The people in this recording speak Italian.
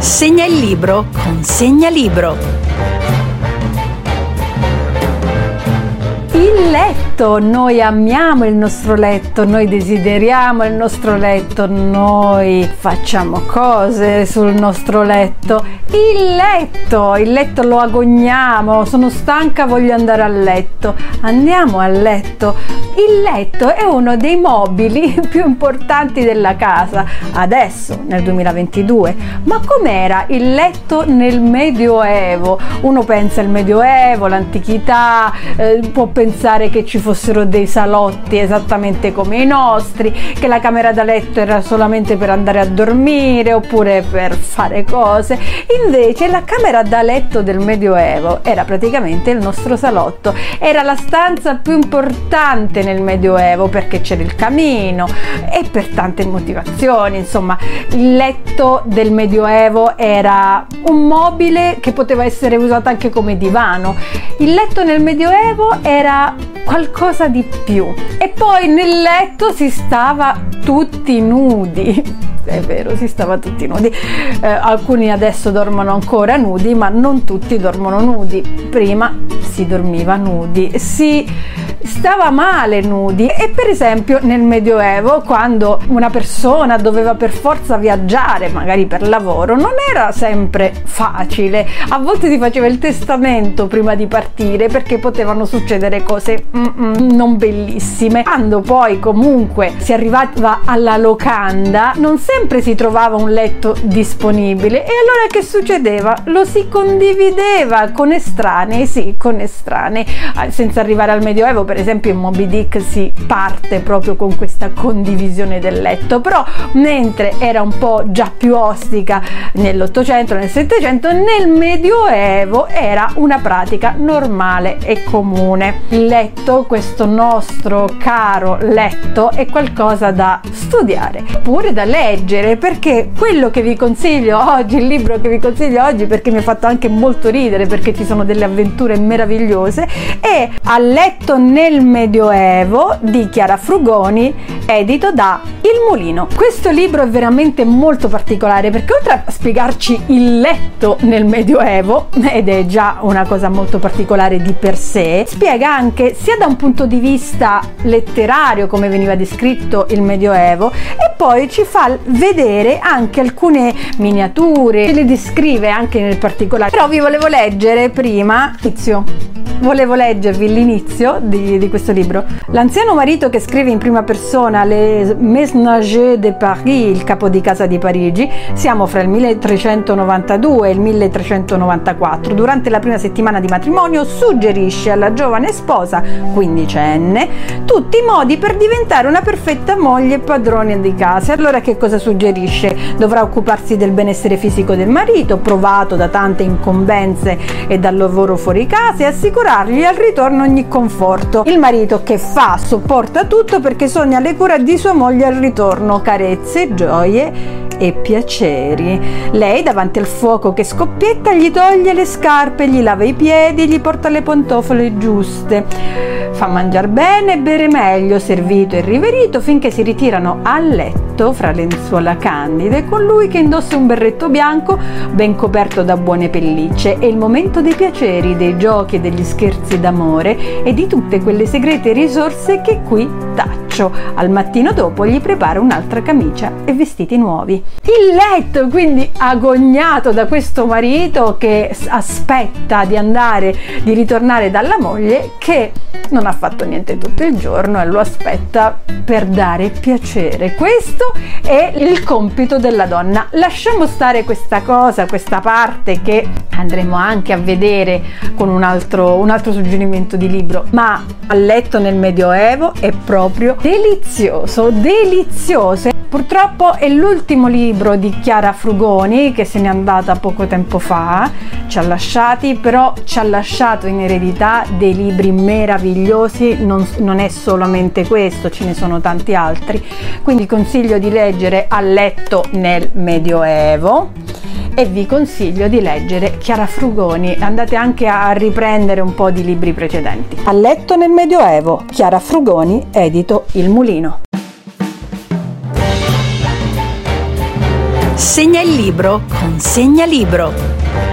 Segna il libro con Segnalibro. Il letto, noi amiamo il nostro letto, noi desideriamo il nostro letto, noi facciamo cose sul nostro letto. Il letto, il letto lo agogniamo, sono stanca, voglio andare a letto. Andiamo a letto. Il letto è uno dei mobili più importanti della casa, adesso nel 2022. Ma com'era il letto nel Medioevo? Uno pensa al Medioevo, l'antichità, eh, può pensare che ci fossero dei salotti esattamente come i nostri, che la camera da letto era solamente per andare a dormire oppure per fare cose. Invece la camera da letto del Medioevo era praticamente il nostro salotto, era la stanza più importante nel Medioevo perché c'era il camino e per tante motivazioni, insomma, il letto del Medioevo era un mobile che poteva essere usato anche come divano. Il letto nel Medioevo era qualcosa di più e poi nel letto si stava tutti nudi è vero, si stava tutti nudi. Eh, alcuni adesso dormono ancora nudi, ma non tutti dormono nudi. Prima si dormiva nudi, si stava male nudi e per esempio nel Medioevo quando una persona doveva per forza viaggiare, magari per lavoro, non era sempre facile. A volte si faceva il testamento prima di partire perché potevano succedere cose non bellissime. Quando poi comunque si arrivava alla locanda, non sempre si trovava un letto disponibile e allora che succedeva? Lo si condivideva con estranei, sì, con estranei, senza arrivare al Medioevo per esempio in Moby Dick si parte proprio con questa condivisione del letto, però mentre era un po' già più ostica nell'Ottocento, nel Settecento, nel Medioevo era una pratica normale e comune. Il letto, questo nostro caro letto, è qualcosa da studiare, pure da leggere, perché quello che vi consiglio oggi, il libro che vi consiglio oggi, perché mi ha fatto anche molto ridere, perché ci sono delle avventure meravigliose, è A letto nel nel Medioevo di Chiara Frugoni, edito da Il Mulino. Questo libro è veramente molto particolare perché oltre a spiegarci il letto nel Medioevo, ed è già una cosa molto particolare di per sé, spiega anche sia da un punto di vista letterario come veniva descritto il Medioevo e poi ci fa vedere anche alcune miniature, le descrive anche nel particolare. Però vi volevo leggere prima, inizio, volevo leggervi l'inizio di di, questo libro. L'anziano marito che scrive in prima persona Les Mesnagers de Paris, il capo di casa di Parigi, siamo fra il 1392 e il 1394. Durante la prima settimana di matrimonio suggerisce alla giovane sposa, quindicenne, tutti i modi per diventare una perfetta moglie e padrone di casa. Allora che cosa suggerisce? Dovrà occuparsi del benessere fisico del marito, provato da tante incombenze e dal lavoro fuori casa, e assicurargli al ritorno ogni conforto. Il marito che fa sopporta tutto perché sogna le cure di sua moglie al ritorno, carezze, gioie e piaceri. Lei davanti al fuoco che scoppietta gli toglie le scarpe, gli lava i piedi, gli porta le pantofole giuste. Fa mangiare bene e bere meglio, servito e riverito finché si ritirano a letto fra lenzuola candide con lui che indossa un berretto bianco ben coperto da buone pellicce. È il momento dei piaceri, dei giochi e degli scherzi d'amore e di tutte quelle segrete risorse che qui taccio. Al mattino dopo gli prepara un'altra camicia e vestiti nuovi. Il letto quindi agognato da questo marito che aspetta di andare, di ritornare dalla moglie che non ha fatto niente tutto il giorno e lo aspetta per dare piacere. Questo è il compito della donna. Lasciamo stare questa cosa, questa parte che andremo anche a vedere con un altro, un altro suggerimento di libro, ma a letto nel Medioevo è proprio delizioso, delizioso. Purtroppo è l'ultimo libro di Chiara Frugoni che se n'è andata poco tempo fa, ci ha lasciati, però ci ha lasciato in eredità dei libri meravigliosi, non, non è solamente questo, ce ne sono tanti altri, quindi consiglio di leggere A letto nel Medioevo e vi consiglio di leggere Chiara Frugoni, andate anche a riprendere un po' di libri precedenti. A letto nel Medioevo, Chiara Frugoni, edito Il Mulino. Segna il libro con Segnalibro.